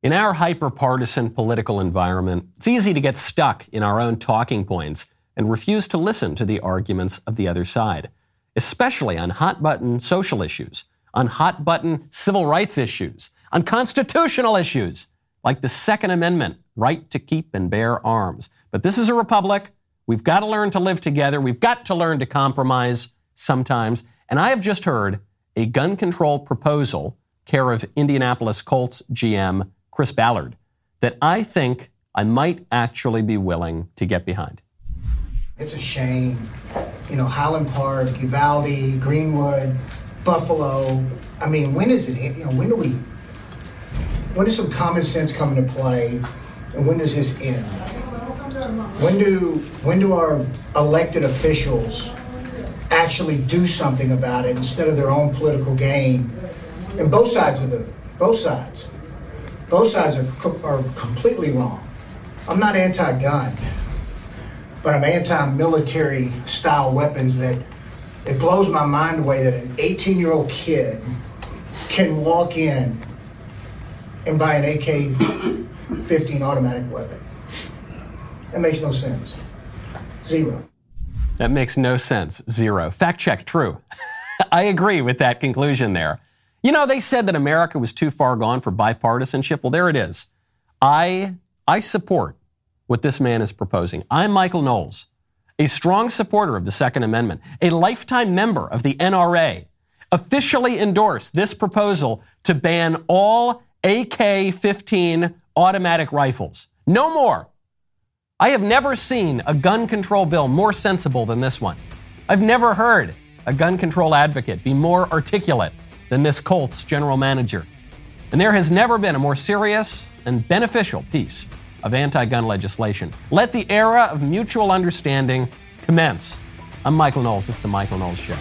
In our hyper partisan political environment, it's easy to get stuck in our own talking points and refuse to listen to the arguments of the other side, especially on hot button social issues, on hot button civil rights issues, on constitutional issues like the Second Amendment, right to keep and bear arms. But this is a republic. We've got to learn to live together. We've got to learn to compromise sometimes. And I have just heard a gun control proposal, care of Indianapolis Colts GM Chris Ballard, that I think I might actually be willing to get behind. It's a shame. You know, Highland Park, Uvalde, Greenwood, Buffalo. I mean, when is it? You know, when do we? When does some common sense come into play, and when does this end? When do when do our elected officials actually do something about it instead of their own political gain? And both sides of the both sides. Both sides are, are completely wrong. I'm not anti gun, but I'm anti military style weapons that it blows my mind away that an 18 year old kid can walk in and buy an AK 15 automatic weapon. That makes no sense. Zero. That makes no sense. Zero. Fact check, true. I agree with that conclusion there. You know, they said that America was too far gone for bipartisanship. Well, there it is. I, I support what this man is proposing. I'm Michael Knowles, a strong supporter of the Second Amendment, a lifetime member of the NRA, officially endorsed this proposal to ban all AK 15 automatic rifles. No more. I have never seen a gun control bill more sensible than this one. I've never heard a gun control advocate be more articulate than this Colts general manager. And there has never been a more serious and beneficial piece of anti gun legislation. Let the era of mutual understanding commence. I'm Michael Knowles. This is The Michael Knowles Show.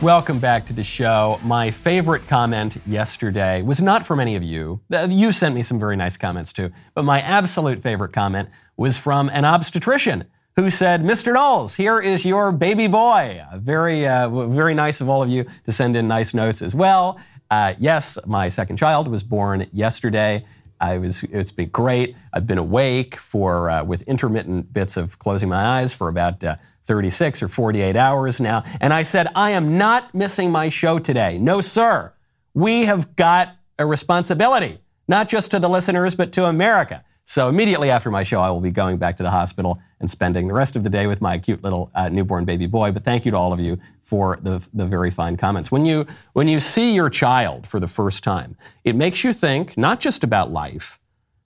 Welcome back to the show. My favorite comment yesterday was not from any of you. Uh, you sent me some very nice comments too, but my absolute favorite comment was from an obstetrician who said, Mr. Knowles, here is your baby boy. Very, uh, very nice of all of you to send in nice notes as well. Uh, yes, my second child was born yesterday. I was, it's been great. I've been awake for, uh, with intermittent bits of closing my eyes for about uh, 36 or 48 hours now. And I said, I am not missing my show today. No, sir. We have got a responsibility, not just to the listeners, but to America. So immediately after my show, I will be going back to the hospital and spending the rest of the day with my cute little uh, newborn baby boy. But thank you to all of you for the, the very fine comments. When you, when you see your child for the first time, it makes you think not just about life,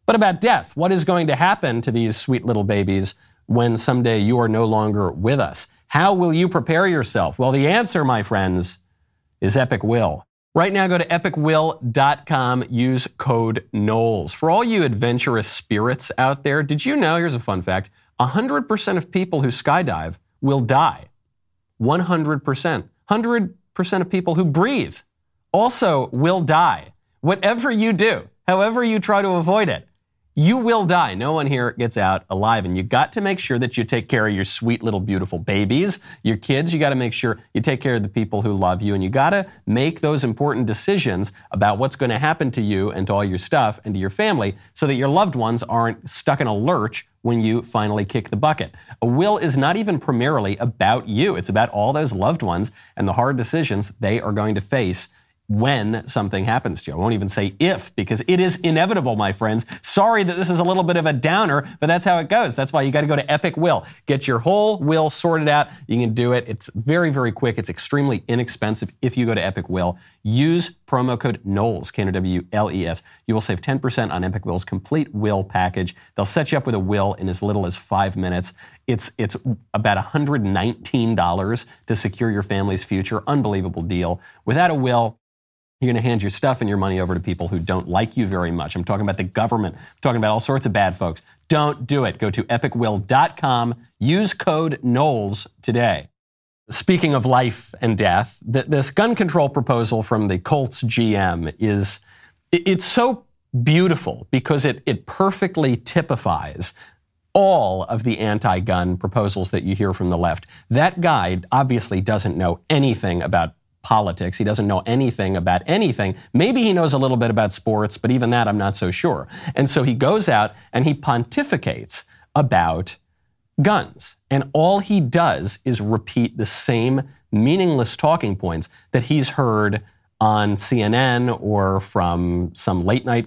but about death. What is going to happen to these sweet little babies when someday you are no longer with us? How will you prepare yourself? Well, the answer, my friends, is Epic Will. Right now, go to epicwill.com, use code Knowles. For all you adventurous spirits out there, did you know? Here's a fun fact 100% of people who skydive will die. 100%. 100% of people who breathe also will die. Whatever you do, however you try to avoid it, you will die. No one here gets out alive. And you got to make sure that you take care of your sweet little beautiful babies, your kids. You got to make sure you take care of the people who love you. And you got to make those important decisions about what's going to happen to you and to all your stuff and to your family so that your loved ones aren't stuck in a lurch when you finally kick the bucket. A will is not even primarily about you. It's about all those loved ones and the hard decisions they are going to face when something happens to you. I won't even say if because it is inevitable, my friends. Sorry that this is a little bit of a downer, but that's how it goes. That's why you got to go to Epic Will. Get your whole will sorted out. You can do it. It's very, very quick. It's extremely inexpensive if you go to Epic Will. Use promo code Knowles, K-N-O-W-L-E-S. You will save 10% on Epic Will's complete will package. They'll set you up with a will in as little as five minutes. It's, it's about $119 to secure your family's future. Unbelievable deal. Without a will, you're going to hand your stuff and your money over to people who don't like you very much. I'm talking about the government. I'm talking about all sorts of bad folks. Don't do it. Go to epicwill.com. Use code Knowles today. Speaking of life and death, this gun control proposal from the Colts GM is it's so beautiful because it, it perfectly typifies all of the anti gun proposals that you hear from the left. That guy obviously doesn't know anything about politics. He doesn't know anything about anything. Maybe he knows a little bit about sports, but even that I'm not so sure. And so he goes out and he pontificates about guns. And all he does is repeat the same meaningless talking points that he's heard on CNN or from some late night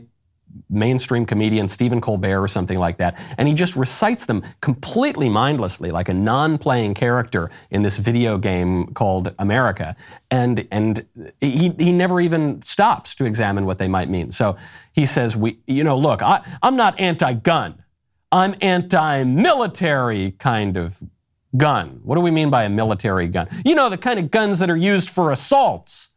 mainstream comedian Stephen Colbert or something like that, and he just recites them completely mindlessly, like a non-playing character in this video game called America, and and he he never even stops to examine what they might mean. So he says, "We, you know, look, I, I'm not anti-gun, I'm anti-military kind of." Gun. What do we mean by a military gun? You know, the kind of guns that are used for assaults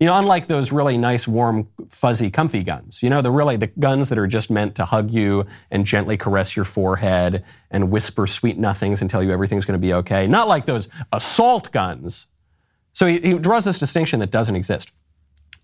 you know, unlike those really nice, warm, fuzzy, comfy guns. You know, the really the guns that are just meant to hug you and gently caress your forehead and whisper sweet nothings and tell you everything's going to be okay. Not like those assault guns. So he, he draws this distinction that doesn't exist.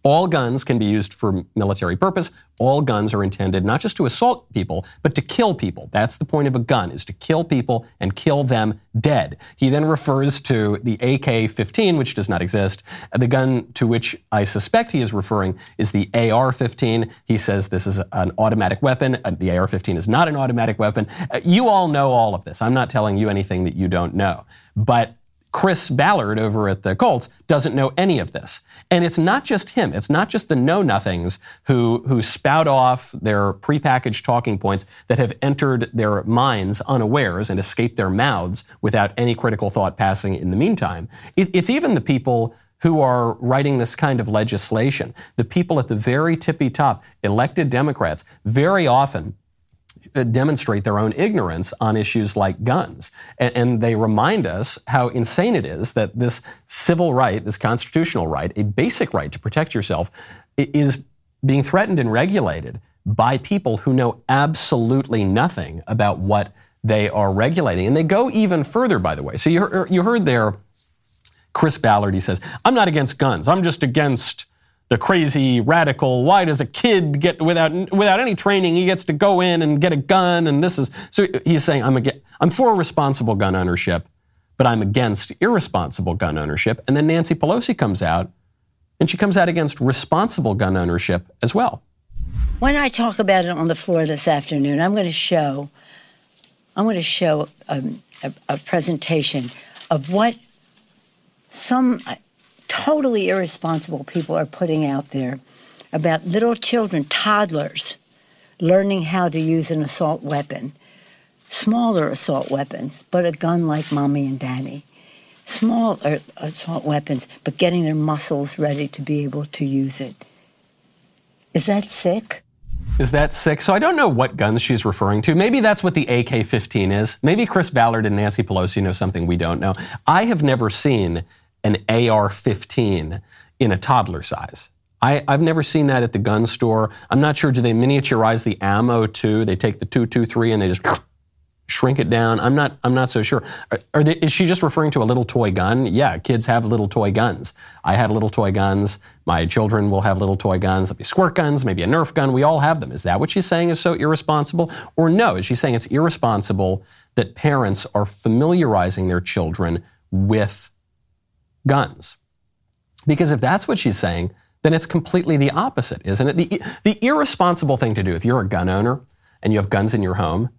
All guns can be used for military purpose. All guns are intended not just to assault people, but to kill people. That's the point of a gun, is to kill people and kill them dead. He then refers to the AK-15, which does not exist. The gun to which I suspect he is referring is the AR-15. He says this is an automatic weapon. Uh, the AR-15 is not an automatic weapon. Uh, you all know all of this. I'm not telling you anything that you don't know. But Chris Ballard over at the Colts doesn't know any of this. And it's not just him. It's not just the know nothings who, who spout off their prepackaged talking points that have entered their minds unawares and escaped their mouths without any critical thought passing in the meantime. It, it's even the people who are writing this kind of legislation. The people at the very tippy top, elected Democrats, very often Uh, demonstrate their own ignorance on issues like guns. And, and, they remind us how insane it is that this civil right, this constitutional right, a basic right to protect yourself, is being threatened and regulated by people who know absolutely nothing about what they are regulating. And they go even further, by the way. So you, you heard there Chris Ballard, he says, I'm not against guns. I'm just against the crazy radical. Why does a kid get without without any training? He gets to go in and get a gun, and this is so. He's saying I'm against, I'm for responsible gun ownership, but I'm against irresponsible gun ownership. And then Nancy Pelosi comes out, and she comes out against responsible gun ownership as well. When I talk about it on the floor this afternoon, I'm going to show I'm going to show um, a, a presentation of what some totally irresponsible people are putting out there about little children, toddlers, learning how to use an assault weapon, smaller assault weapons, but a gun like mommy and daddy. Small uh, assault weapons, but getting their muscles ready to be able to use it. Is that sick? Is that sick? So I don't know what guns she's referring to. Maybe that's what the AK 15 is. Maybe Chris Ballard and Nancy Pelosi know something we don't know. I have never seen an AR 15 in a toddler size. I, have never seen that at the gun store. I'm not sure. Do they miniaturize the ammo too? They take the 223 and they just shrink it down. I'm not. I'm not so sure. Are, are they, is she just referring to a little toy gun? Yeah, kids have little toy guns. I had little toy guns. My children will have little toy guns. There'll be squirt guns, maybe a Nerf gun. We all have them. Is that what she's saying is so irresponsible? Or no? Is she saying it's irresponsible that parents are familiarizing their children with guns. Because if that's what she's saying, then it's completely the opposite, isn't it? The, the irresponsible thing to do if you're a gun owner and you have guns in your home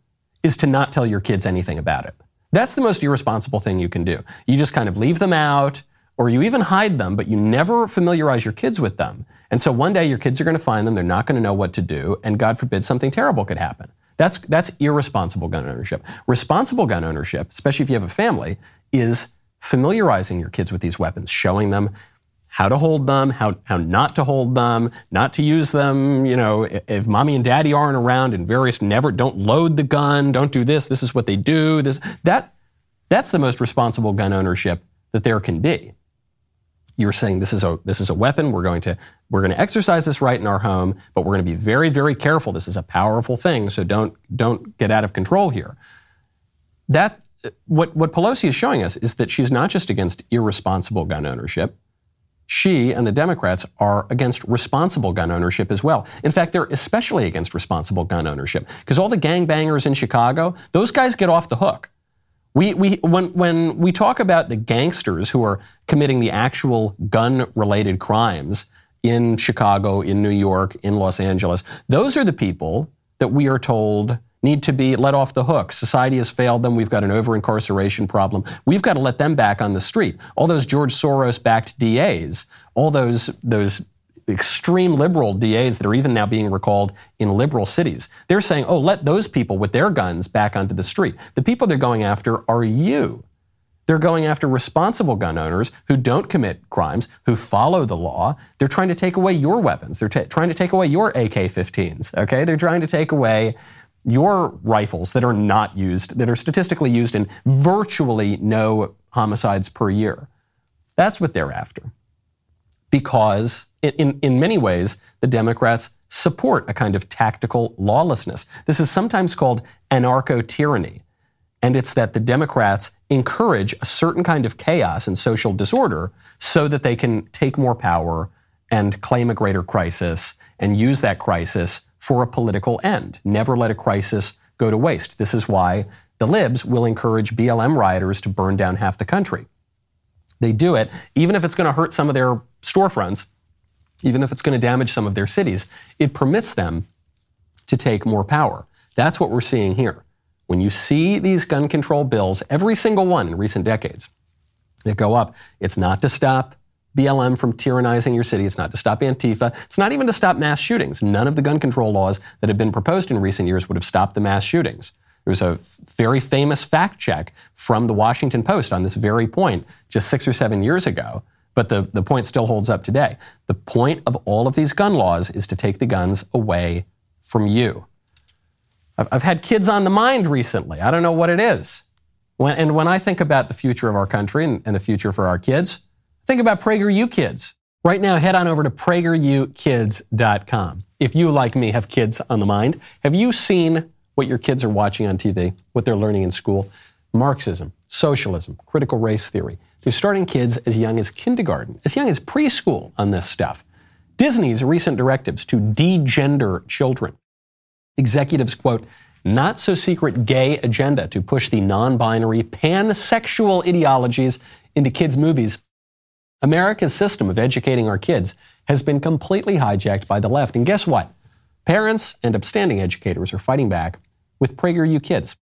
is to not tell your kids anything about it. That's the most irresponsible thing you can do. You just kind of leave them out or you even hide them, but you never familiarize your kids with them. And so one day your kids are going to find them, they're not going to know what to do, and God forbid something terrible could happen. That's, that's irresponsible gun ownership. Responsible gun ownership, especially if you have a family, is familiarizing your kids with these weapons, showing them how to hold them, how, how not to hold them, not to use them. You know, if mommy and daddy aren't around and various never, don't load the gun, don't do this, this is what they do. This, that, that's the most responsible gun ownership that there can be. You're saying this is a, this is a weapon. We're going to, we're going to exercise this right in our home, but we're going to be very, very careful. This is a powerful thing. So don't, don't get out of control here. That, what, what Pelosi is showing us is that she's not just against irresponsible gun ownership, she and the Democrats are against responsible gun ownership as well. In fact, they're especially against responsible gun ownership because all the gangbangers in Chicago, those guys get off the hook. We, we, when, when we talk about the gangsters who are committing the actual gun related crimes in Chicago, in New York, in Los Angeles, those are the people that we are told need to be let off the hook. Society has failed them. We've got an over incarceration problem. We've got to let them back on the street. All those George Soros backed DAs, all those, those extreme liberal DAs that are even now being recalled in liberal cities, they're saying, oh, let those people with their guns back onto the street. The people they're going after are you. They're going after responsible gun owners who don't commit crimes, who follow the law. They're trying to take away your weapons. They're t- trying to take away your AK 15s, okay? They're trying to take away your rifles that are not used, that are statistically used in virtually no homicides per year. That's what they're after. Because in, in many ways, the Democrats support a kind of tactical lawlessness. This is sometimes called anarcho tyranny. And it's that the Democrats encourage a certain kind of chaos and social disorder so that they can take more power and claim a greater crisis and use that crisis for a political end. Never let a crisis go to waste. This is why the libs will encourage BLM rioters to burn down half the country. They do it, even if it's going to hurt some of their storefronts, even if it's going to damage some of their cities, it permits them to take more power. That's what we're seeing here. When you see these gun control bills, every single one in recent decades, that go up, it's not to stop BLM from tyrannizing your city. It's not to stop Antifa. It's not even to stop mass shootings. None of the gun control laws that have been proposed in recent years would have stopped the mass shootings. There was a very famous fact check from the Washington Post on this very point just six or seven years ago, but the, the point still holds up today. The point of all of these gun laws is to take the guns away from you. I've, I've had kids on the mind recently. I don't know what it is. When, and when I think about the future of our country and, and the future for our kids, Think about PragerU Kids. Right now, head on over to PragerUKids.com. If you, like me, have kids on the mind, have you seen what your kids are watching on TV, what they're learning in school? Marxism, socialism, critical race theory. They're starting kids as young as kindergarten, as young as preschool on this stuff. Disney's recent directives to degender children. Executives quote, not so secret gay agenda to push the non binary pansexual ideologies into kids' movies America's system of educating our kids has been completely hijacked by the left. And guess what? Parents and upstanding educators are fighting back with PragerU Kids.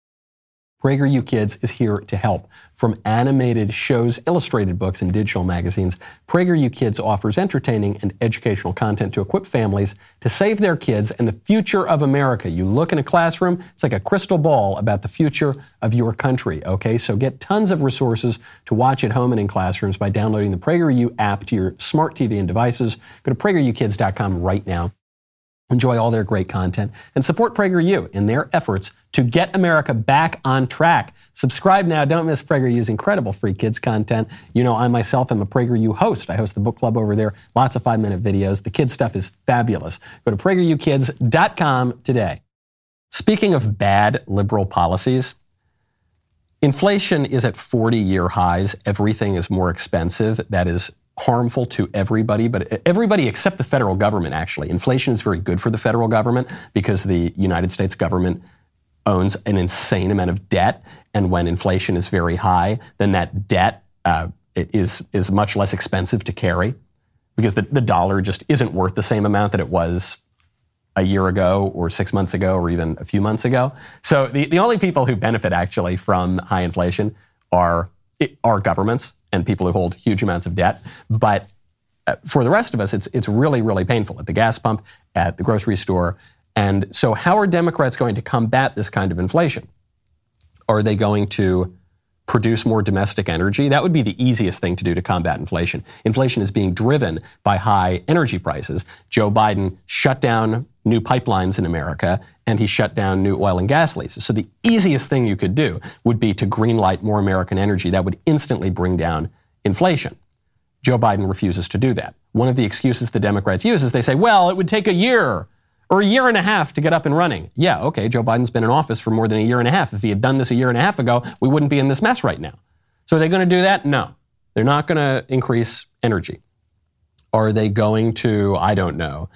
PragerU Kids is here to help. From animated shows, illustrated books, and digital magazines, PragerU Kids offers entertaining and educational content to equip families to save their kids and the future of America. You look in a classroom, it's like a crystal ball about the future of your country, okay? So get tons of resources to watch at home and in classrooms by downloading the PragerU app to your smart TV and devices. Go to PragerUkids.com right now. Enjoy all their great content and support PragerU in their efforts to get America back on track. Subscribe now. Don't miss PragerU's incredible free kids content. You know, I myself am a PragerU host. I host the book club over there. Lots of five minute videos. The kids stuff is fabulous. Go to PragerUkids.com today. Speaking of bad liberal policies, inflation is at 40 year highs. Everything is more expensive. That is harmful to everybody, but everybody except the federal government, actually. Inflation is very good for the federal government because the United States government owns an insane amount of debt. And when inflation is very high, then that debt uh, is, is much less expensive to carry because the, the dollar just isn't worth the same amount that it was a year ago or six months ago or even a few months ago. So the, the only people who benefit actually from high inflation are, are governments and people who hold huge amounts of debt. But uh, for the rest of us, it's, it's really, really painful at the gas pump, at the grocery store. And so, how are Democrats going to combat this kind of inflation? Are they going to produce more domestic energy? That would be the easiest thing to do to combat inflation. Inflation is being driven by high energy prices. Joe Biden shut down new pipelines in America and he shut down new oil and gas leases. So the easiest thing you could do would be to greenlight more American energy. That would instantly bring down inflation. Joe Biden refuses to do that. One of the excuses the Democrats use is they say, well, it would take a year or a year and a half to get up and running. Yeah, okay, Joe Biden's been in office for more than a year and a half. If he had done this a year and a half ago, we wouldn't be in this mess right now. So are they going to do that? No. They're not going to increase energy. Are they going to, I don't know,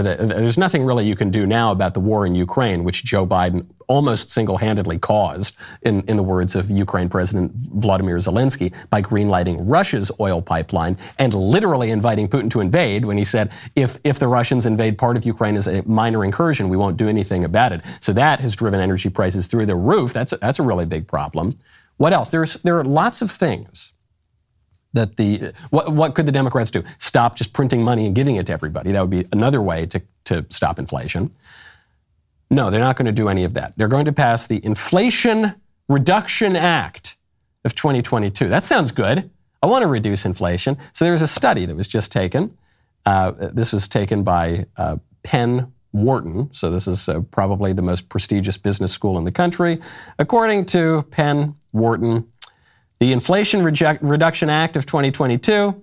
there's nothing really you can do now about the war in Ukraine, which Joe Biden almost single-handedly caused, in, in the words of Ukraine President Vladimir Zelensky, by greenlighting Russia's oil pipeline and literally inviting Putin to invade when he said, if, if the Russians invade part of Ukraine as a minor incursion, we won't do anything about it. So that has driven energy prices through the roof. That's a, that's a really big problem. What else? There's, there are lots of things that the what, what could the Democrats do? Stop just printing money and giving it to everybody. That would be another way to, to stop inflation. No, they're not going to do any of that. They're going to pass the Inflation Reduction Act of 2022. That sounds good. I want to reduce inflation. So there was a study that was just taken. Uh, this was taken by uh, Penn Wharton. So this is uh, probably the most prestigious business school in the country. According to Penn Wharton, the Inflation Reject- Reduction Act of 2022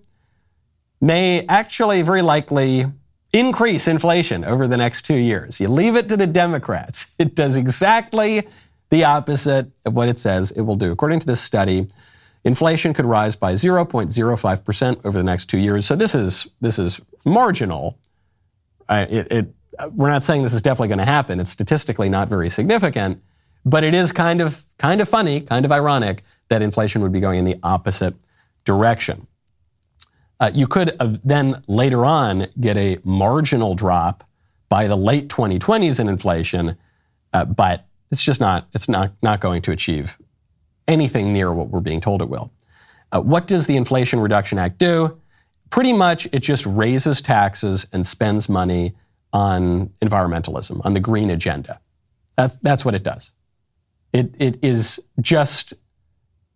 may actually very likely increase inflation over the next two years. You leave it to the Democrats. It does exactly the opposite of what it says it will do. According to this study, inflation could rise by 0.05% over the next two years. So this is, this is marginal. It, it, we're not saying this is definitely going to happen. It's statistically not very significant, but it is kind of, kind of funny, kind of ironic that inflation would be going in the opposite direction. Uh, you could then later on get a marginal drop by the late 2020s in inflation, uh, but it's just not, it's not, not going to achieve anything near what we're being told it will. Uh, what does the Inflation Reduction Act do? Pretty much it just raises taxes and spends money on environmentalism, on the green agenda. That's, that's what it does. It, it is just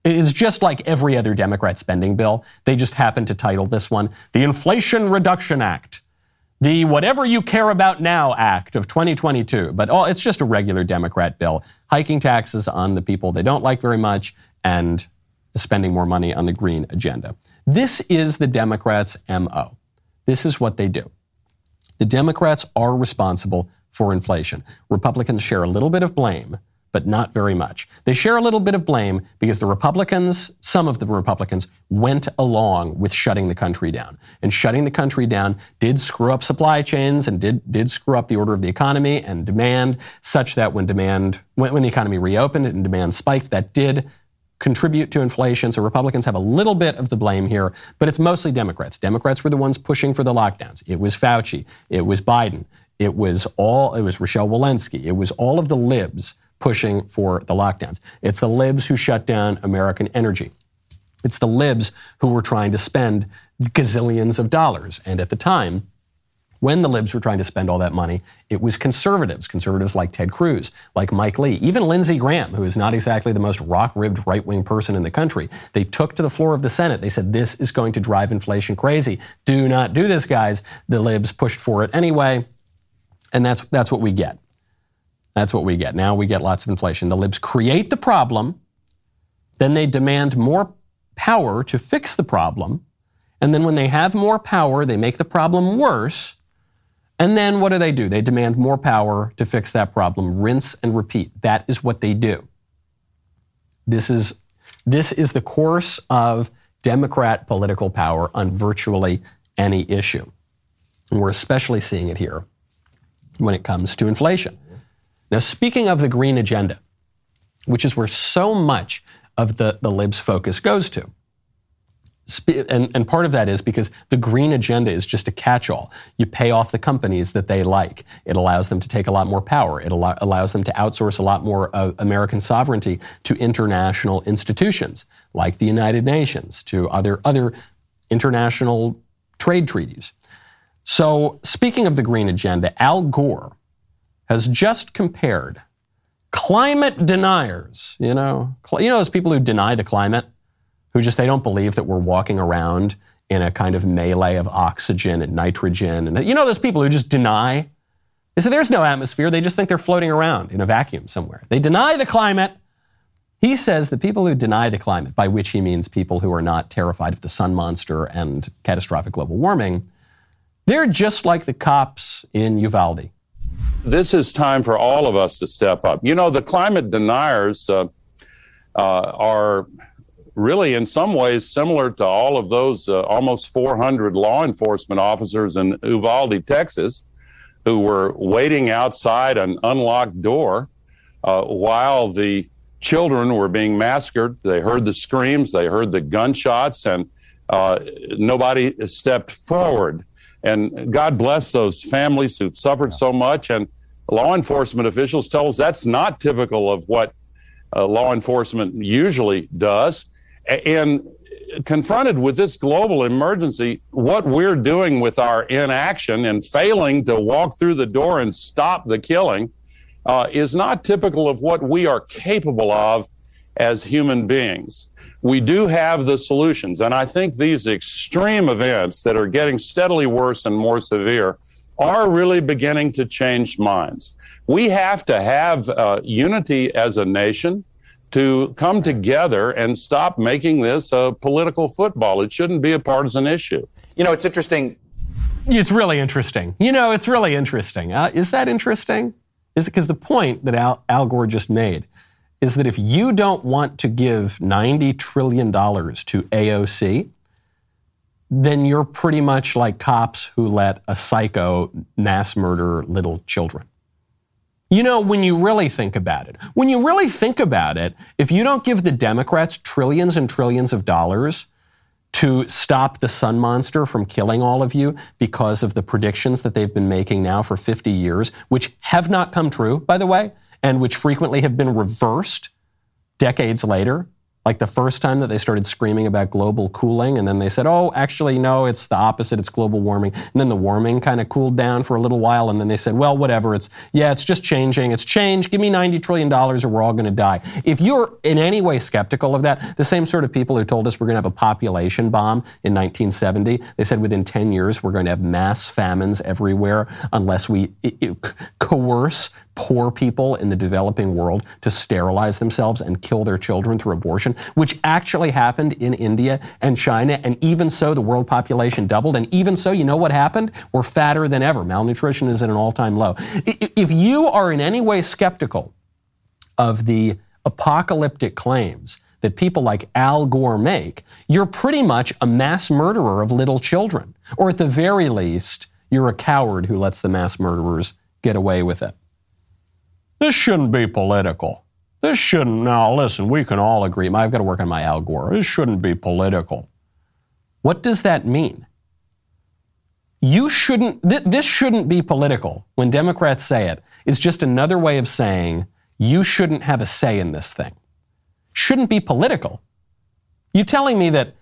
is just like every other Democrat spending bill. They just happen to title this one the Inflation Reduction Act, the Whatever You Care About Now Act of 2022. But oh, it's just a regular Democrat bill, hiking taxes on the people they don't like very much and spending more money on the green agenda. This is the Democrats' MO. This is what they do. The Democrats are responsible for inflation. Republicans share a little bit of blame but not very much. They share a little bit of blame because the Republicans, some of the Republicans, went along with shutting the country down. And shutting the country down did screw up supply chains and did, did screw up the order of the economy and demand, such that when demand, when, when the economy reopened and demand spiked, that did contribute to inflation. So Republicans have a little bit of the blame here, but it's mostly Democrats. Democrats were the ones pushing for the lockdowns. It was Fauci. It was Biden. It was all, it was Rochelle Walensky. It was all of the libs pushing for the lockdowns. It's the libs who shut down American energy. It's the libs who were trying to spend gazillions of dollars. And at the time, when the libs were trying to spend all that money, it was conservatives, conservatives like Ted Cruz, like Mike Lee, even Lindsey Graham, who is not exactly the most rock ribbed right wing person in the country. They took to the floor of the Senate. They said, This is going to drive inflation crazy. Do not do this, guys. The libs pushed for it anyway. And that's, that's what we get. That's what we get. Now we get lots of inflation. The libs create the problem, then they demand more power to fix the problem. And then when they have more power, they make the problem worse. And then what do they do? They demand more power to fix that problem. Rinse and repeat. That is what they do. This is, this is the course of Democrat political power on virtually any issue. And we're especially seeing it here when it comes to inflation. Now, speaking of the green agenda, which is where so much of the, the libs' focus goes to, and, and, part of that is because the green agenda is just a catch all. You pay off the companies that they like. It allows them to take a lot more power. It allow, allows them to outsource a lot more of American sovereignty to international institutions like the United Nations, to other, other international trade treaties. So, speaking of the green agenda, Al Gore has just compared climate deniers, you know, you know those people who deny the climate, who just they don't believe that we're walking around in a kind of melee of oxygen and nitrogen, and you know those people who just deny. They say there's no atmosphere. They just think they're floating around in a vacuum somewhere. They deny the climate. He says the people who deny the climate, by which he means people who are not terrified of the sun monster and catastrophic global warming, they're just like the cops in Uvalde this is time for all of us to step up. You know, the climate deniers uh, uh, are really, in some ways, similar to all of those uh, almost 400 law enforcement officers in Uvalde, Texas, who were waiting outside an unlocked door uh, while the children were being massacred. They heard the screams, they heard the gunshots, and uh, nobody stepped forward. And God bless those families who've suffered so much. And law enforcement officials tell us that's not typical of what uh, law enforcement usually does. And confronted with this global emergency, what we're doing with our inaction and failing to walk through the door and stop the killing uh, is not typical of what we are capable of as human beings. We do have the solutions. And I think these extreme events that are getting steadily worse and more severe are really beginning to change minds. We have to have uh, unity as a nation to come together and stop making this a political football. It shouldn't be a partisan issue. You know, it's interesting. It's really interesting. You know, it's really interesting. Uh, is that interesting? Is it because the point that Al, Al Gore just made is that if you don't want to give $90 trillion to AOC, then you're pretty much like cops who let a psycho mass murder little children. You know, when you really think about it, when you really think about it, if you don't give the Democrats trillions and trillions of dollars to stop the sun monster from killing all of you because of the predictions that they've been making now for 50 years, which have not come true, by the way, and which frequently have been reversed decades later, like the first time that they started screaming about global cooling, and then they said, oh, actually, no, it's the opposite, it's global warming. And then the warming kind of cooled down for a little while, and then they said, well, whatever, it's, yeah, it's just changing, it's change, give me $90 trillion or we're all to die. If you're in any way skeptical of that, the same sort of people who told us we're to have a population bomb in 1970, they said within 10 years we're to have mass famines everywhere unless we coerce poor people in the developing world to sterilize themselves and kill their children through abortion, which actually happened in India and China. And even so, the world population doubled. And even so, you know what happened? We're fatter than ever. Malnutrition is at an all time low. If you are in any way skeptical of the apocalyptic claims that people like Al Gore make, you're pretty much a mass murderer of little children. Or at the very least, you're a coward who lets the mass murderers get away with it. This shouldn't be political. This shouldn't, now listen, we can all agree. I've got to work on my Al Gore. This shouldn't be political. What does that mean? You shouldn't, th- this shouldn't be political when Democrats say it, is just another way of saying you shouldn't have a say in this thing. Shouldn't be political. You telling me that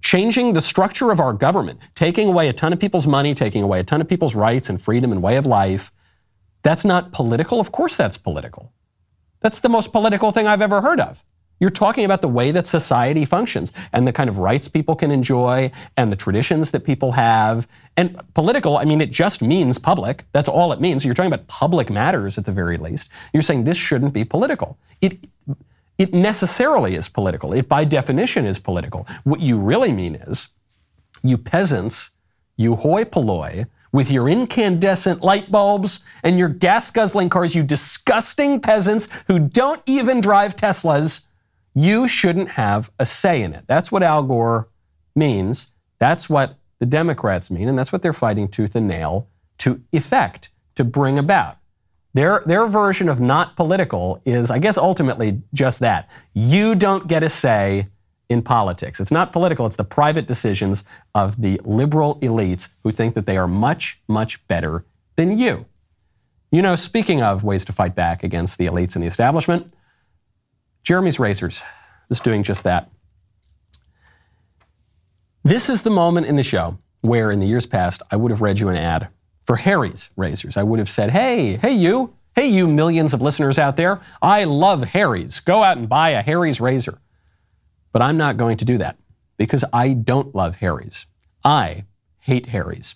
changing the structure of our government, taking away a ton of people's money, taking away a ton of people's rights and freedom and way of life, that's not political? Of course that's political. That's the most political thing I've ever heard of. You're talking about the way that society functions and the kind of rights people can enjoy and the traditions that people have. And political, I mean, it just means public. That's all it means. You're talking about public matters at the very least. You're saying this shouldn't be political. It, it necessarily is political. It by definition is political. What you really mean is you peasants, you hoi polloi, with your incandescent light bulbs and your gas guzzling cars, you disgusting peasants who don't even drive Teslas, you shouldn't have a say in it. That's what Al Gore means. That's what the Democrats mean, and that's what they're fighting tooth and nail to effect, to bring about. Their, their version of not political is, I guess, ultimately just that. You don't get a say in politics. It's not political, it's the private decisions of the liberal elites who think that they are much, much better than you. You know, speaking of ways to fight back against the elites and the establishment, Jeremy's Razors is doing just that. This is the moment in the show where, in the years past, I would have read you an ad for Harry's Razors. I would have said, hey, hey, you, hey, you millions of listeners out there, I love Harry's. Go out and buy a Harry's Razor. But I'm not going to do that because I don't love Harry's. I hate Harry's.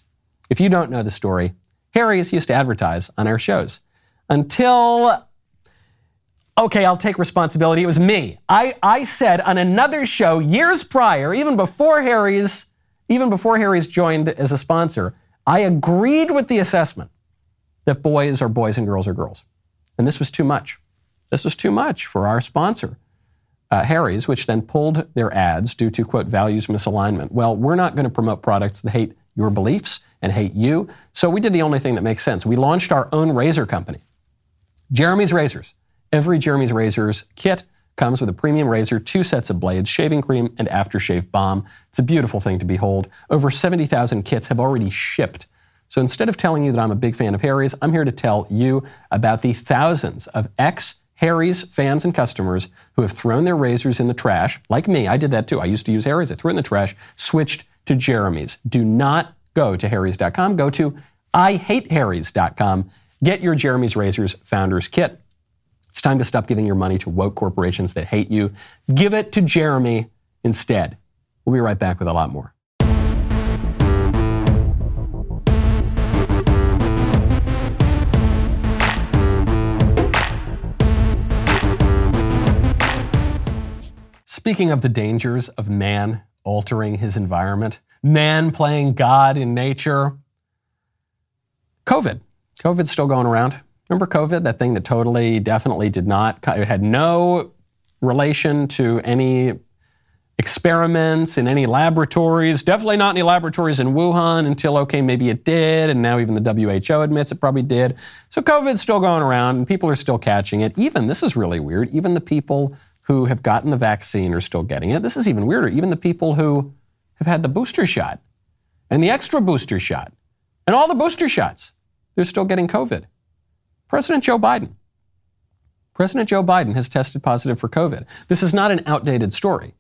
If you don't know the story, Harry's used to advertise on our shows until okay, I'll take responsibility. It was me. I, I said on another show years prior, even before Harry's, even before Harry's joined as a sponsor, I agreed with the assessment that boys are boys and girls are girls. And this was too much. This was too much for our sponsor. Uh, Harry's, which then pulled their ads due to, quote, values misalignment. Well, we're not going to promote products that hate your beliefs and hate you. So we did the only thing that makes sense. We launched our own razor company, Jeremy's Razors. Every Jeremy's Razors kit comes with a premium razor, two sets of blades, shaving cream, and aftershave balm. It's a beautiful thing to behold. Over 70,000 kits have already shipped. So instead of telling you that I'm a big fan of Harry's, I'm here to tell you about the thousands of ex Harry's fans and customers who have thrown their razors in the trash, like me. I did that too. I used to use Harry's. I threw it in the trash, switched to Jeremy's. Do not go to Harry's.com. Go to IHateHarry's.com. Get your Jeremy's Razors Founders Kit. It's time to stop giving your money to woke corporations that hate you. Give it to Jeremy instead. We'll be right back with a lot more. Speaking of the dangers of man altering his environment, man playing God in nature, COVID. COVID's still going around. Remember COVID, that thing that totally, definitely did not, it had no relation to any experiments in any laboratories, definitely not any laboratories in Wuhan until, okay, maybe it did, and now even the WHO admits it probably did. So COVID's still going around, and people are still catching it. Even, this is really weird, even the people who have gotten the vaccine are still getting it. This is even weirder. Even the people who have had the booster shot and the extra booster shot and all the booster shots, they're still getting COVID. President Joe Biden. President Joe Biden has tested positive for COVID. This is not an outdated story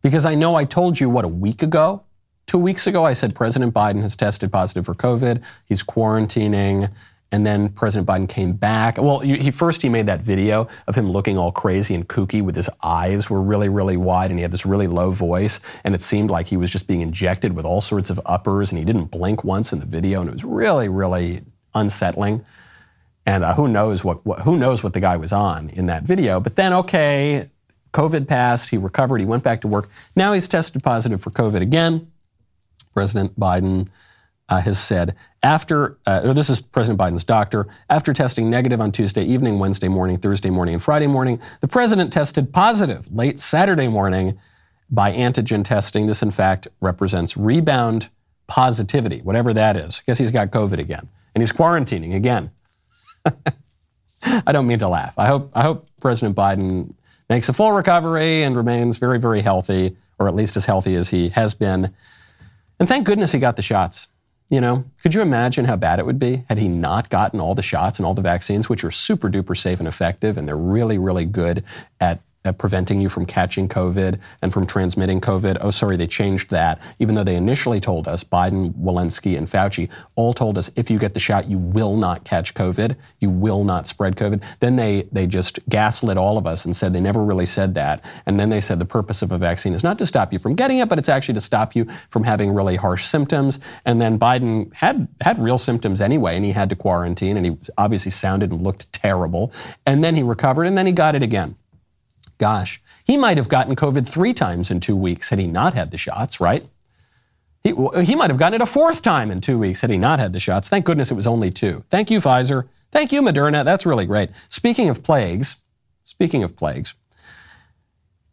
because I know I told you, what, a week ago? Two weeks ago, I said President Biden has tested positive for COVID. He's quarantining. And then President Biden came back. Well, he first he made that video of him looking all crazy and kooky with his eyes were really, really wide, and he had this really low voice, and it seemed like he was just being injected with all sorts of uppers, and he didn't blink once in the video, and it was really, really unsettling. And uh, who knows what, what who knows what the guy was on in that video? But then, okay, COVID passed, he recovered, he went back to work. Now he's tested positive for COVID again. President Biden uh, has said after, uh, this is President Biden's doctor, after testing negative on Tuesday evening, Wednesday morning, Thursday morning, and Friday morning, the president tested positive late Saturday morning by antigen testing. This, in fact, represents rebound positivity, whatever that is. I guess he's got COVID again, and he's quarantining again. I don't mean to laugh. I hope, I hope President Biden makes a full recovery and remains very, very healthy, or at least as healthy as he has been. And thank goodness he got the shots. You know, could you imagine how bad it would be had he not gotten all the shots and all the vaccines, which are super duper safe and effective, and they're really, really good at at preventing you from catching COVID and from transmitting COVID. Oh, sorry, they changed that. Even though they initially told us, Biden, Walensky, and Fauci all told us if you get the shot, you will not catch COVID. You will not spread COVID. Then they, they just gaslit all of us and said they never really said that. And then they said the purpose of a vaccine is not to stop you from getting it, but it's actually to stop you from having really harsh symptoms. And then Biden had, had real symptoms anyway, and he had to quarantine, and he obviously sounded and looked terrible. And then he recovered, and then he got it again. Gosh, he might have gotten COVID three times in two weeks had he not had the shots, right? He, he might have gotten it a fourth time in two weeks had he not had the shots. Thank goodness it was only two. Thank you, Pfizer. Thank you, Moderna. That's really great. Speaking of plagues, speaking of plagues,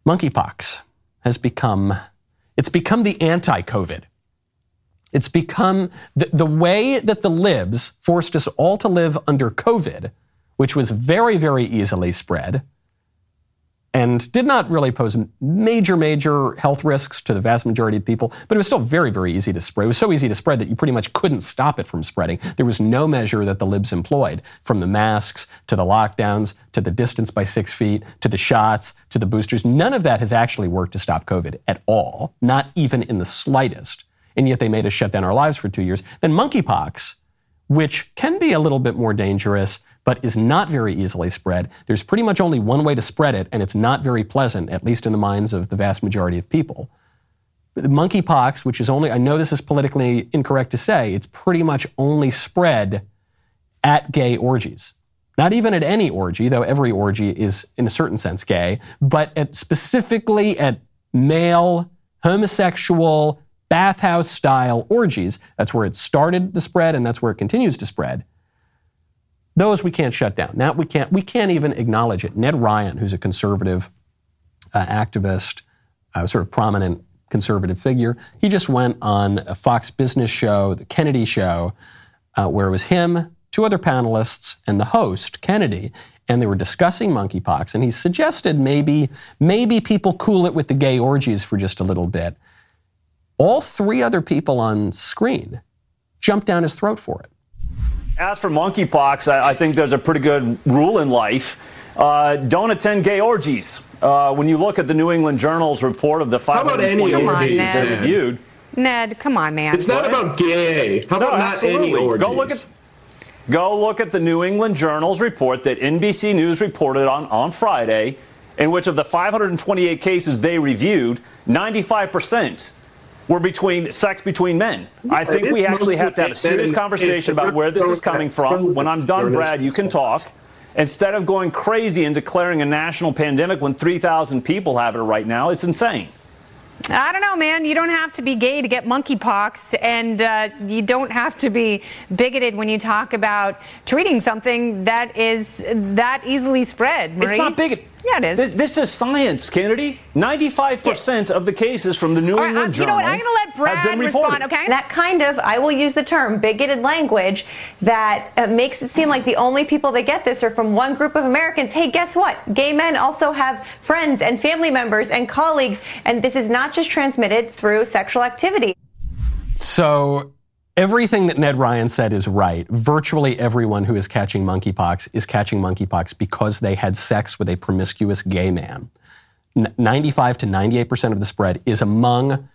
monkeypox has become, it's become the anti-COVID. It's become the, the way that the libs forced us all to live under COVID, which was very, very easily spread and did not really pose major, major health risks to the vast majority of people, but it was still very, very easy to spread. It was so easy to spread that you pretty much couldn't stop it from spreading. There was no measure that the libs employed, from the masks to the lockdowns to the distance by six feet to the shots to the boosters. None of that has actually worked to stop COVID at all, not even in the slightest. And yet they made us shut down our lives for two years. Then monkeypox, which can be a little bit more dangerous, but is not very easily spread. There's pretty much only one way to spread it, and it's not very pleasant, at least in the minds of the vast majority of people. Monkeypox, which is only, I know this is politically incorrect to say, it's pretty much only spread at gay orgies. Not even at any orgy, though every orgy is in a certain sense gay, but at specifically at male, homosexual, bathhouse style orgies. That's where it started the spread and that's where it continues to spread. Those we can't shut down. Now we can't we can't even acknowledge it. Ned Ryan, who's a conservative uh, activist, uh, sort of prominent conservative figure. He just went on a Fox Business show, the Kennedy Show, uh, where it was him, two other panelists, and the host, Kennedy, and they were discussing monkeypox. And he suggested maybe maybe people cool it with the gay orgies for just a little bit. All three other people on screen jumped down his throat for it. As for monkeypox, I, I think there's a pretty good rule in life. Uh, don't attend gay orgies. Uh, when you look at the New England Journal's report of the How about 528 orgies, cases they reviewed, Ned, come on, man. It's not about gay. How about No, not any orgies? Go look at go look at the New England Journal's report that NBC News reported on on Friday, in which of the 528 cases they reviewed, 95 percent were between sex between men. I think we actually have to have a serious conversation about where this is coming from. When I'm done, Brad, you can talk. Instead of going crazy and declaring a national pandemic when 3,000 people have it right now, it's insane. I don't know, man. You don't have to be gay to get monkeypox, and uh, you don't have to be bigoted when you talk about treating something that is that easily spread. Marie. It's not big. Yeah, it is. This, this is science, Kennedy. 95% of the cases from the New All right, England uh, you Journal know what? I'm going to let have Brad been respond. reported. Okay. That kind of, I will use the term, bigoted language that uh, makes it seem like the only people that get this are from one group of Americans. Hey, guess what? Gay men also have friends and family members and colleagues, and this is not just transmitted through sexual activity. So everything that Ned Ryan said is right. Virtually everyone who is catching monkeypox is catching monkeypox because they had sex with a promiscuous gay man. N- 95 to 98% of the spread is among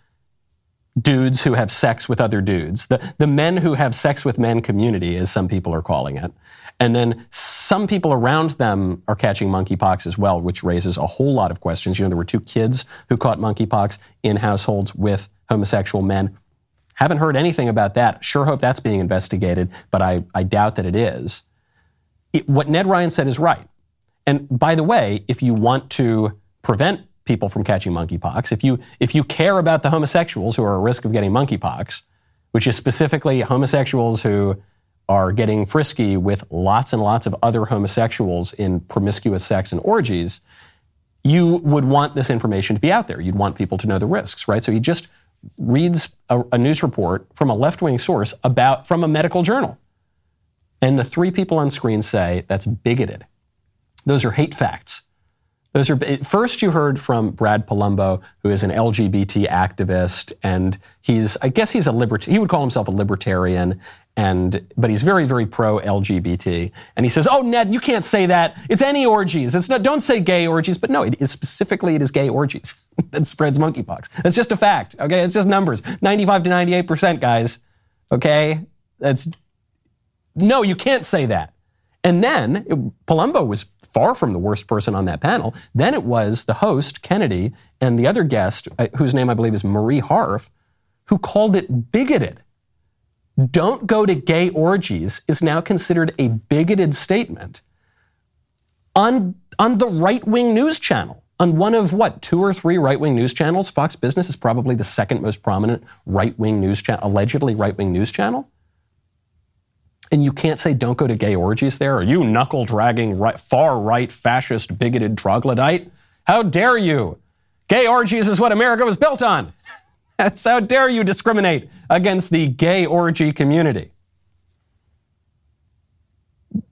dudes who have sex with other dudes. The, the men who have sex with men community, as some people are calling it. And then some people around them are catching monkeypox as well, which raises a whole lot of questions. You know, there were two kids who caught monkeypox in households with homosexual men. Haven't heard anything about that. Sure hope that's being investigated, but I, I doubt that it is. It- what Ned Ryan said is right. And by the way, if you want to prevent people from catching monkeypox, if you if you care about the homosexuals who are at risk of getting monkeypox, which is specifically homosexuals who are getting frisky with lots and lots of other homosexuals in promiscuous sex and orgies, you would want this information to be out there. You'd want people to know the risks, right? So he just reads a, a news report from a left-wing source about from a medical journal. And the three people on screen say that's bigoted. Those are hate facts. Those are first you heard from Brad Polumbo, who is an LGBT activist, and he's I guess he's a libert he would call himself a libertarian, and but he's very very pro LGBT, and he says, "Oh Ned, you can't say that. It's any orgies. It's not. Don't say gay orgies." But no, it is specifically it is gay orgies that spreads monkeypox. That's just a fact. Okay, it's just numbers. Ninety-five to ninety-eight percent, guys. Okay, that's no, you can't say that. And then it- Polumbo was far from the worst person on that panel. Then it was the host, Kennedy, and the other guest, uh, whose name I believe is Marie Harf, who called it bigoted. Don't go to gay orgies is now considered a bigoted statement on, on the right wing news channel. On one of what, two or three right wing news channels? Fox Business is probably the second most prominent right wing news channel, allegedly right wing news channel. And you can't say don't go to gay orgies there. Are you knuckle dragging right, far right fascist bigoted troglodyte? How dare you? Gay orgies is what America was built on. That's how dare you discriminate against the gay orgy community.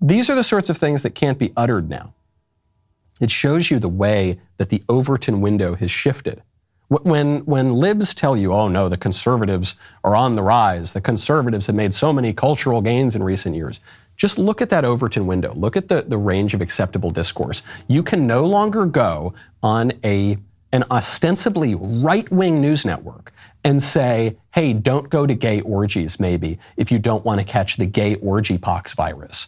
These are the sorts of things that can't be uttered now. It shows you the way that the Overton window has shifted. When, when libs tell you, oh no, the conservatives are on the rise, the conservatives have made so many cultural gains in recent years, just look at that Overton window. Look at the, the range of acceptable discourse. You can no longer go on a, an ostensibly right wing news network and say, hey, don't go to gay orgies, maybe, if you don't want to catch the gay orgy pox virus.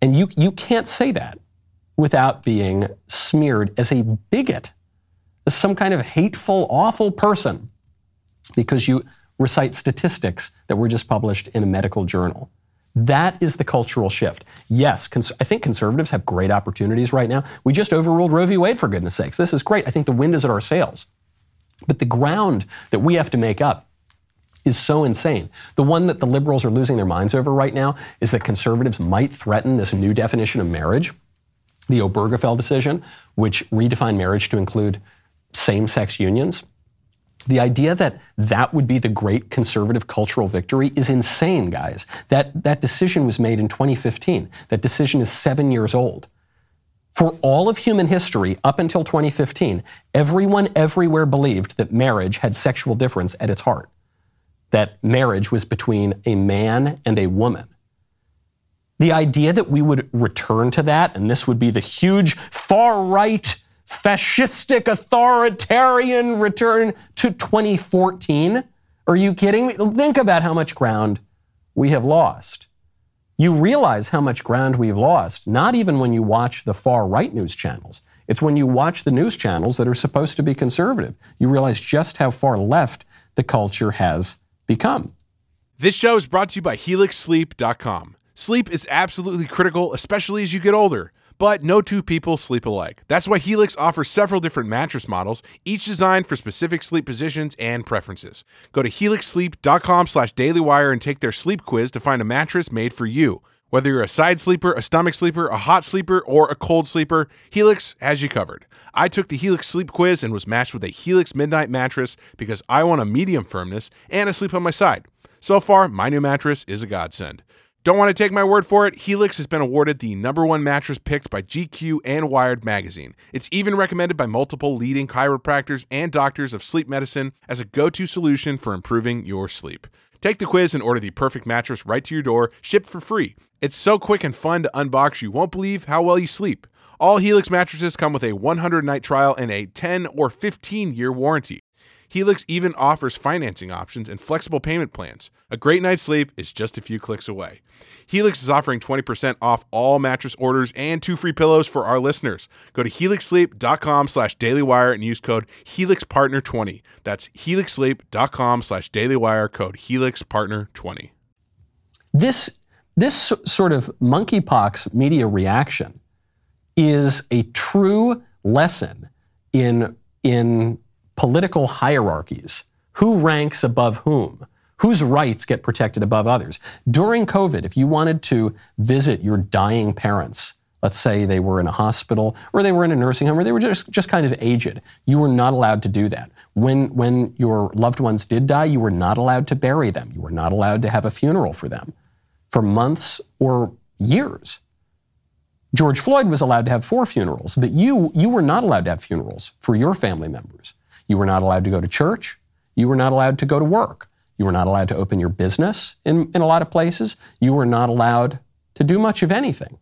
And you, you can't say that without being smeared as a bigot, as some kind of hateful, awful person, because you recite statistics that were just published in a medical journal. That is the cultural shift. Yes, cons- I think conservatives have great opportunities right now. We just overruled Roe v. Wade, for goodness sakes. This is great. I think the wind is at our sails. But the ground that we have to make up is so insane. The one that the liberals are losing their minds over right now is that conservatives might threaten this new definition of marriage the Obergefell decision, which redefined marriage to include same sex unions. The idea that that would be the great conservative cultural victory is insane, guys. That, that decision was made in 2015. That decision is seven years old. For all of human history, up until 2015, everyone everywhere believed that marriage had sexual difference at its heart. That marriage was between a man and a woman. The idea that we would return to that, and this would be the huge far right, fascistic, authoritarian return to 2014. Are you kidding me? Think about how much ground we have lost. You realize how much ground we've lost, not even when you watch the far right news channels. It's when you watch the news channels that are supposed to be conservative. You realize just how far left the culture has become. This show is brought to you by HelixSleep.com. Sleep is absolutely critical, especially as you get older. But no two people sleep alike. That's why Helix offers several different mattress models, each designed for specific sleep positions and preferences. Go to helixsleep.com slash dailywire and take their sleep quiz to find a mattress made for you. Whether you're a side sleeper, a stomach sleeper, a hot sleeper, or a cold sleeper, Helix has you covered. I took the Helix sleep quiz and was matched with a Helix Midnight mattress because I want a medium firmness and a sleep on my side. So far, my new mattress is a godsend. Don't want to take my word for it? Helix has been awarded the number one mattress picked by GQ and Wired magazine. It's even recommended by multiple leading chiropractors and doctors of sleep medicine as a go to solution for improving your sleep. Take the quiz and order the perfect mattress right to your door, shipped for free. It's so quick and fun to unbox, you won't believe how well you sleep. All Helix mattresses come with a 100 night trial and a 10 or 15 year warranty. Helix even offers financing options and flexible payment plans. A great night's sleep is just a few clicks away. Helix is offering 20% off all mattress orders and two free pillows for our listeners. Go to helixsleep.com slash dailywire and use code HelixPartner20. That's helixsleep.com slash dailywire code HelixPartner20. This, this sort of monkeypox media reaction is a true lesson in, in political hierarchies. Who ranks above whom? Whose rights get protected above others? During COVID, if you wanted to visit your dying parents, let's say they were in a hospital or they were in a nursing home or they were just, just kind of aged, you were not allowed to do that. When, when your loved ones did die, you were not allowed to bury them. You were not allowed to have a funeral for them for months or years. George Floyd was allowed to have four funerals, but you, you were not allowed to have funerals for your family members. You were not allowed to go to church. You were not allowed to go to work. You were not allowed to open your business in, in a lot of places. You were not allowed to do much of anything.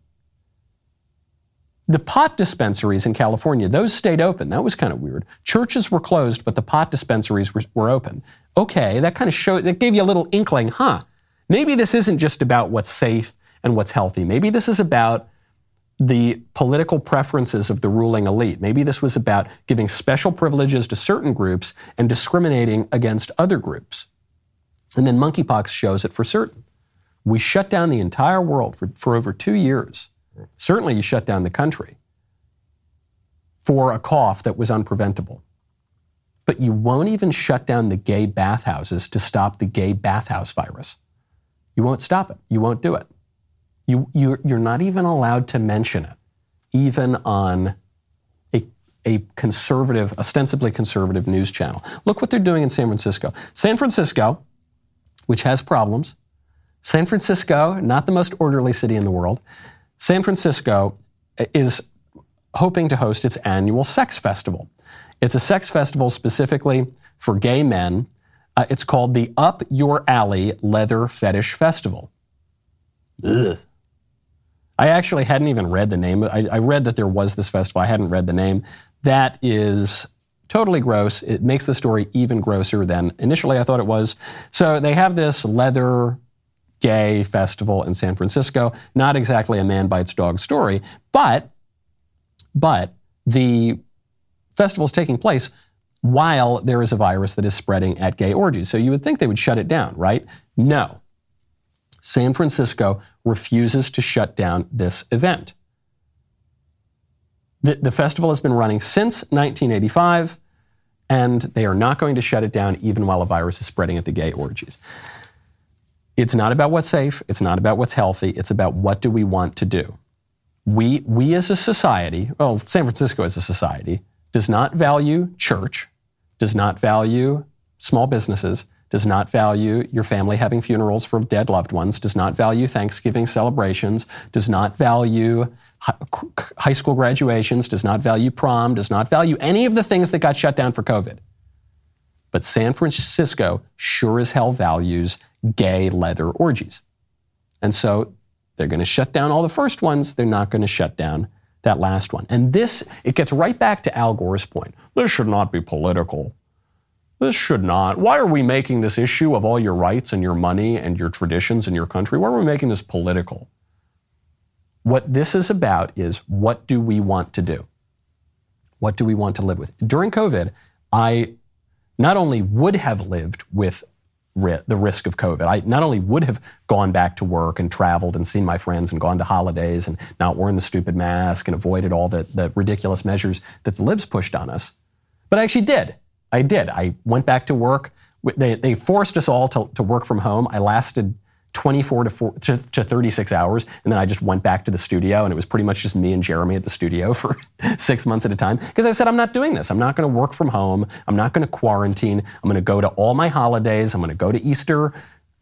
The pot dispensaries in California, those stayed open. That was kind of weird. Churches were closed, but the pot dispensaries were, were open. Okay, that kind of showed, that gave you a little inkling, huh? Maybe this isn't just about what's safe and what's healthy. Maybe this is about the political preferences of the ruling elite. Maybe this was about giving special privileges to certain groups and discriminating against other groups. And then monkeypox shows it for certain. We shut down the entire world for, for over two years. Certainly, you shut down the country for a cough that was unpreventable. But you won't even shut down the gay bathhouses to stop the gay bathhouse virus. You won't stop it. You won't do it. You, you're, you're not even allowed to mention it, even on a, a conservative, ostensibly conservative news channel. Look what they're doing in San Francisco. San Francisco, which has problems, San Francisco, not the most orderly city in the world, San Francisco is hoping to host its annual sex festival. It's a sex festival specifically for gay men. Uh, it's called the Up Your Alley Leather Fetish Festival. Ugh. I actually hadn't even read the name. I, I, read that there was this festival. I hadn't read the name. That is totally gross. It makes the story even grosser than initially I thought it was. So they have this leather gay festival in San Francisco. Not exactly a man bites dog story, but but the festival is taking place while there is a virus that is spreading at gay orgies. So you would think they would shut it down, right? No. San Francisco refuses to shut down this event. The, the, festival has been running since 1985, and they are not going to shut it down even while a virus is spreading at the gay orgies. It's not about what's safe, it's not about what's healthy, it's about what do we want to do. we, we as a society, well, San Francisco as a society, does not value church, does not value small businesses, does not value your family having funerals for dead loved ones, does not value Thanksgiving celebrations, does not value high school graduations, does not value prom, does not value any of the things that got shut down for COVID. But San Francisco sure as hell values gay leather orgies. And so they're going to shut down all the first ones. They're not going to shut down that last one. And this, it gets right back to Al Gore's point. This should not be political. This should not. Why are we making this issue of all your rights and your money and your traditions in your country? Why are we making this political? What this is about is what do we want to do? What do we want to live with? During COVID, I not only would have lived with the risk of COVID. I not only would have gone back to work and traveled and seen my friends and gone to holidays and not worn the stupid mask and avoided all the, the ridiculous measures that the libs pushed on us, but I actually did. I did. I went back to work. They, they forced us all to, to work from home. I lasted 24 to, four, to, to, 36 hours. And then I just went back to the studio, and it was pretty much just me and Jeremy at the studio for six months at a time. Because I said, I'm not doing this. I'm not going to work from home. I'm not going to quarantine. I'm going to go to all my holidays. I'm going to go to Easter,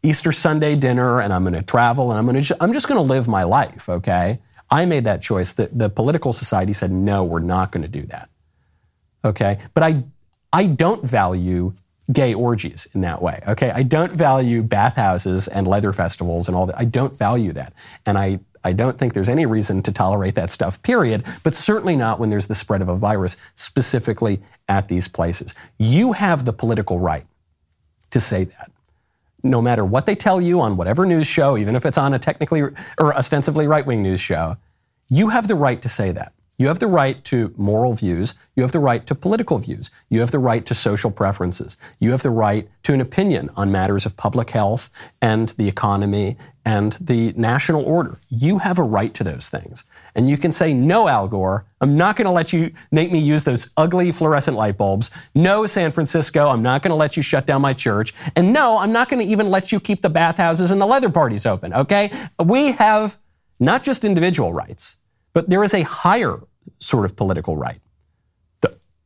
Easter Sunday dinner, and I'm going to travel, and I'm going to, I'm just going to live my life, okay? I made that choice. The, the political society said, no, we're not going to do that. Okay? But I, I don't value gay orgies in that way. Okay, I don't value bathhouses and leather festivals and all that. I don't value that, and I I don't think there's any reason to tolerate that stuff. Period. But certainly not when there's the spread of a virus specifically at these places. You have the political right to say that. No matter what they tell you on whatever news show, even if it's on a technically or ostensibly right wing news show, you have the right to say that. You have the right to moral views. You have the right to political views. You have the right to social preferences. You have the right to an opinion on matters of public health and the economy and the national order. You have a right to those things. And you can say, no, Al Gore, I'm not going to let you make me use those ugly fluorescent light bulbs. No, San Francisco, I'm not going to let you shut down my church. And no, I'm not going to even let you keep the bathhouses and the leather parties open, okay? We have not just individual rights but there is a higher sort of political right.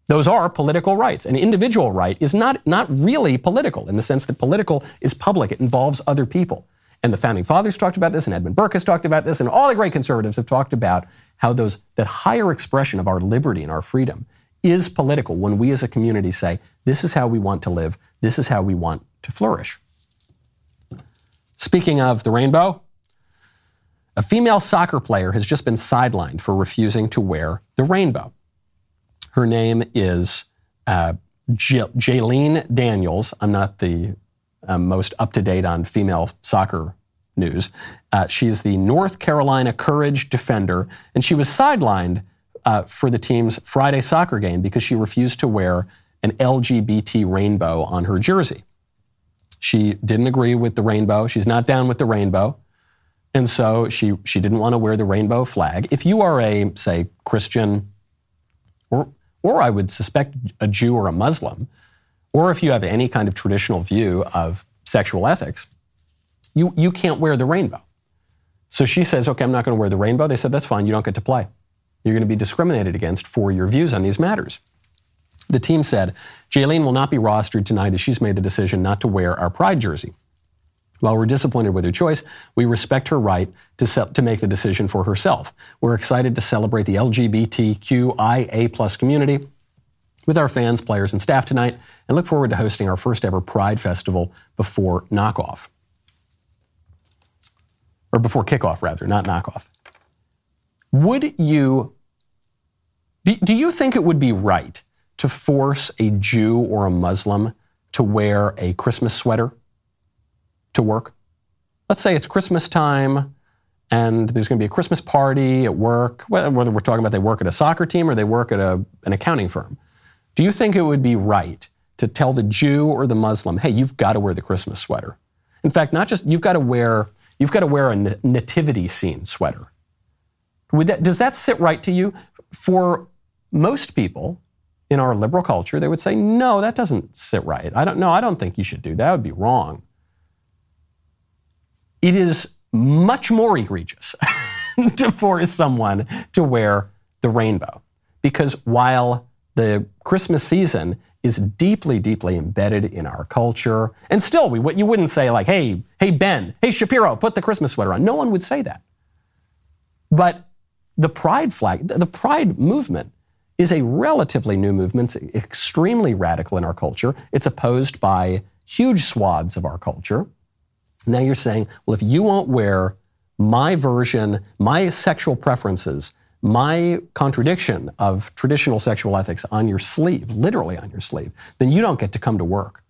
those are political rights. An individual right is not, not really political in the sense that political is public, it involves other people. And the founding fathers talked about this, and Edmund Burke has talked about this, and all the great conservatives have talked about how those that higher expression of our liberty and our freedom is political when we as a community say, this is how we want to live, this is how we want to flourish. Speaking of the rainbow, a female soccer player has just been sidelined for refusing to wear the rainbow. Her name is uh, J- Jaelene Daniels. I'm not the uh, most up to date on female soccer news. Uh, she's the North Carolina Courage defender, and she was sidelined uh, for the team's Friday soccer game because she refused to wear an LGBT rainbow on her jersey. She didn't agree with the rainbow. She's not down with the rainbow. And so she, she didn't want to wear the rainbow flag. If you are a, say, Christian, or, or I would suspect a Jew or a Muslim, or if you have any kind of traditional view of sexual ethics, you, you can't wear the rainbow. So she says, okay, I'm not going to wear the rainbow. They said, that's fine, you don't get to play. You're going to be discriminated against for your views on these matters. The team said, Jaelene will not be rostered tonight as she's made the decision not to wear our pride jersey. While we're disappointed with her choice, we respect her right to, se- to make the decision for herself. We're excited to celebrate the LGBTQIA plus community with our fans, players, and staff tonight, and look forward to hosting our first ever Pride Festival before knockoff. Or before kickoff, rather, not knockoff. Would you, do, do you think it would be right to force a Jew or a Muslim to wear a Christmas sweater? To work. Let's say it's Christmas time and there's going to be a Christmas party at work, whether we're talking about they work at a soccer team or they work at a, an accounting firm. Do you think it would be right to tell the Jew or the Muslim, hey, you've got to wear the Christmas sweater? In fact, not just you've got to wear you've got to wear a nativity scene sweater. That, does that sit right to you? For most people in our liberal culture, they would say, no, that doesn't sit right. I don't know. I don't think you should do that. That would be wrong. It is much more egregious to force someone to wear the rainbow. Because while the Christmas season is deeply, deeply embedded in our culture, and still, we, you wouldn't say, like, hey, hey, Ben, hey, Shapiro, put the Christmas sweater on. No one would say that. But the pride flag, the pride movement is a relatively new movement, it's extremely radical in our culture. It's opposed by huge swaths of our culture. Now you're saying, well, if you won't wear my version, my sexual preferences, my contradiction of traditional sexual ethics on your sleeve, literally on your sleeve, then you don't get to come to work.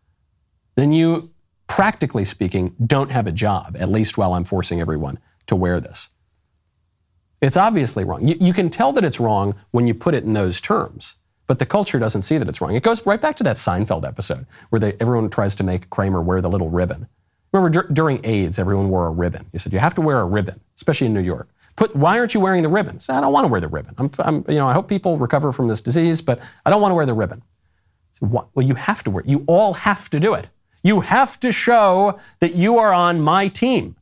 Then you, practically speaking, don't have a job, at least while I'm forcing everyone to wear this. It's obviously wrong. You, you, can tell that it's wrong when you put it in those terms, but the culture doesn't see that it's wrong. It goes right back to that Seinfeld episode where they, everyone tries to make Kramer wear the little ribbon. Remember, dur- during AIDS, everyone wore a ribbon. You said, you have to wear a ribbon, especially in New York. Put, why aren't you wearing the ribbon? I, I don't want to wear the ribbon. I'm, I'm, you know, I hope people recover from this disease, but I don't want to wear the ribbon. What, well, you have to wear it. You all have to do it. You have to show that you are on my team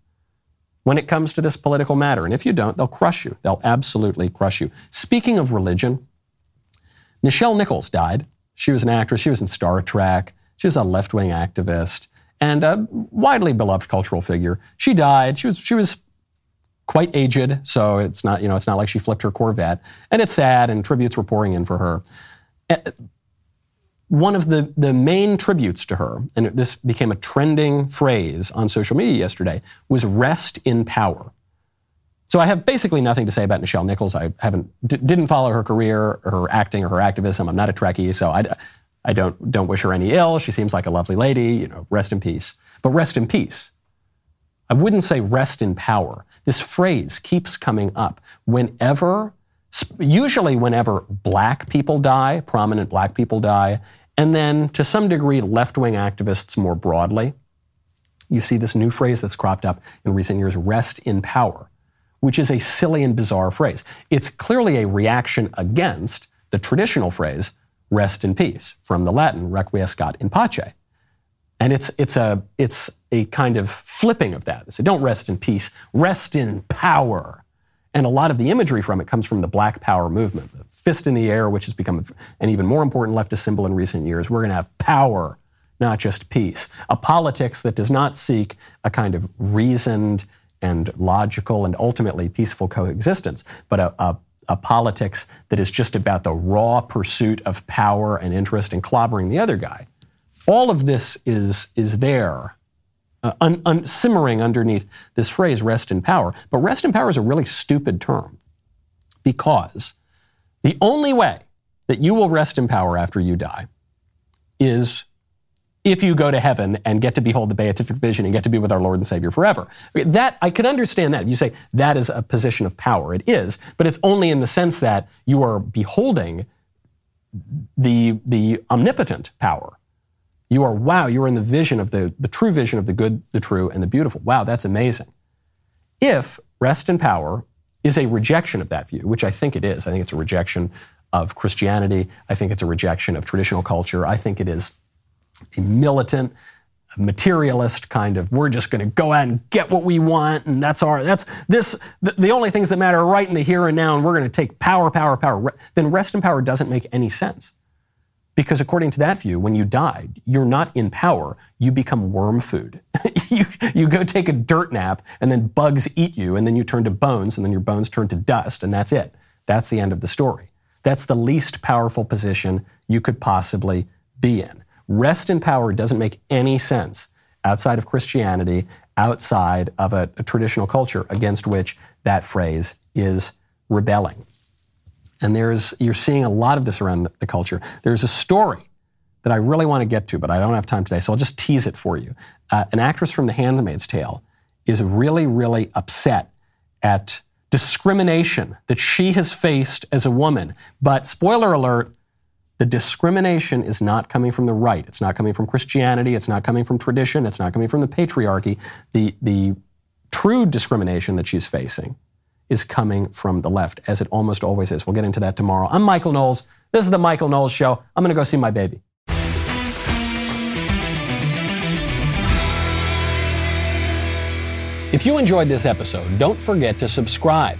when it comes to this political matter. And if you don't, they'll crush you. They'll absolutely crush you. Speaking of religion, Nichelle Nichols died. She was an actress. She was in Star Trek. She was a left wing activist and a widely beloved cultural figure. She died. She was she was quite aged, so it's not you know it's not like she flipped her Corvette, and it's sad. And tributes were pouring in for her. Eh, one of the, the main tributes to her, and this became a trending phrase on social media yesterday, was rest in power. So I have basically nothing to say about Nichelle Nichols. I haven't d- didn't follow her career, or her acting, or her activism. I'm not a Trekkie, so I, I don't, don't wish her any ill. She seems like a lovely lady, you know, rest in peace. But rest in peace. I wouldn't say rest in power. This phrase keeps coming up whenever, usually whenever black people die, prominent black people die, and then to some degree left wing activists more broadly. You see this new phrase that's cropped up in recent years rest in power, which is a silly and bizarre phrase. It's clearly a reaction against the traditional phrase rest in peace, from the Latin requiescat in pace. And it's, it's, a, it's a kind of flipping of that. So don't rest in peace, rest in power. And a lot of the imagery from it comes from the Black Power movement. The fist in the air, which has become an even more important leftist symbol in recent years. We're going to have power, not just peace. A politics that does not seek a kind of reasoned and logical and ultimately peaceful coexistence, but a, a a politics that is just about the raw pursuit of power and interest and clobbering the other guy. All of this is, is there, uh, un, un, simmering underneath this phrase, rest in power. But rest in power is a really stupid term because the only way that you will rest in power after you die is if you go to heaven and get to behold the beatific vision and get to be with our Lord and Savior forever. That I can understand that. If you say that is a position of power, it is, but it's only in the sense that you are beholding the the omnipotent power. You are wow, you are in the vision of the, the true vision of the good, the true, and the beautiful. Wow, that's amazing. If rest in power is a rejection of that view, which I think it is, I think it's a rejection of Christianity. I think it's a rejection of traditional culture. I think it is a militant, materialist kind of we're just going to go out and get what we want and that's our that's this the, the, only things that matter are right in the here and now and we're going to take power power power then rest in power doesn't make any sense. Because according to that view when you die you're not in power you become worm food. You you go take a dirt nap and then bugs eat you and then you turn to bones and then your bones turn to dust and that's it. That's the end of the story. That's the least powerful position you could possibly be in Rest in power doesn't make any sense outside of Christianity, outside of a, a traditional culture against which that phrase is rebelling. And there's, you're seeing a lot of this around the, culture. There's a story that I really want to get to, but I don't have time today, so I'll just tease it for you. Uh, an actress from The Handmaid's Tale is really, really upset at discrimination that she has faced as a woman. But spoiler alert, the discrimination is not coming from the right. It's not coming from Christianity. It's not coming from tradition. It's not coming from the patriarchy. The, the true discrimination that she's facing is coming from the left, as it almost always is. We'll get into that tomorrow. I'm Michael Knowles. This is the Michael Knowles Show. I'm going to go see my baby. If you enjoyed this episode, don't forget to subscribe.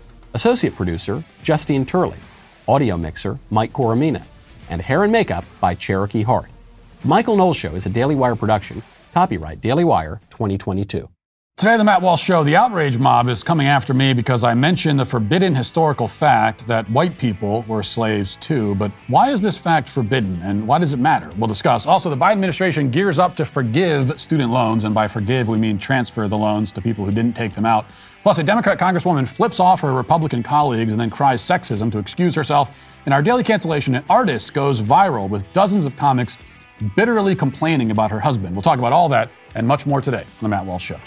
associate producer Justine Turley, audio mixer Mike Coromina, and hair and makeup by Cherokee Hart. Michael Knowles Show is a Daily Wire production, copyright Daily Wire 2022. Today, on the Matt Walsh Show, the outrage mob is coming after me because I mentioned the forbidden historical fact that white people were slaves too. But why is this fact forbidden and why does it matter? We'll discuss. Also, the Biden administration gears up to forgive student loans, and by forgive, we mean transfer the loans to people who didn't take them out. Plus, a Democrat congresswoman flips off her Republican colleagues and then cries sexism to excuse herself. And our daily cancellation, an artist goes viral with dozens of comics bitterly complaining about her husband. We'll talk about all that and much more today on The Matt Walsh Show.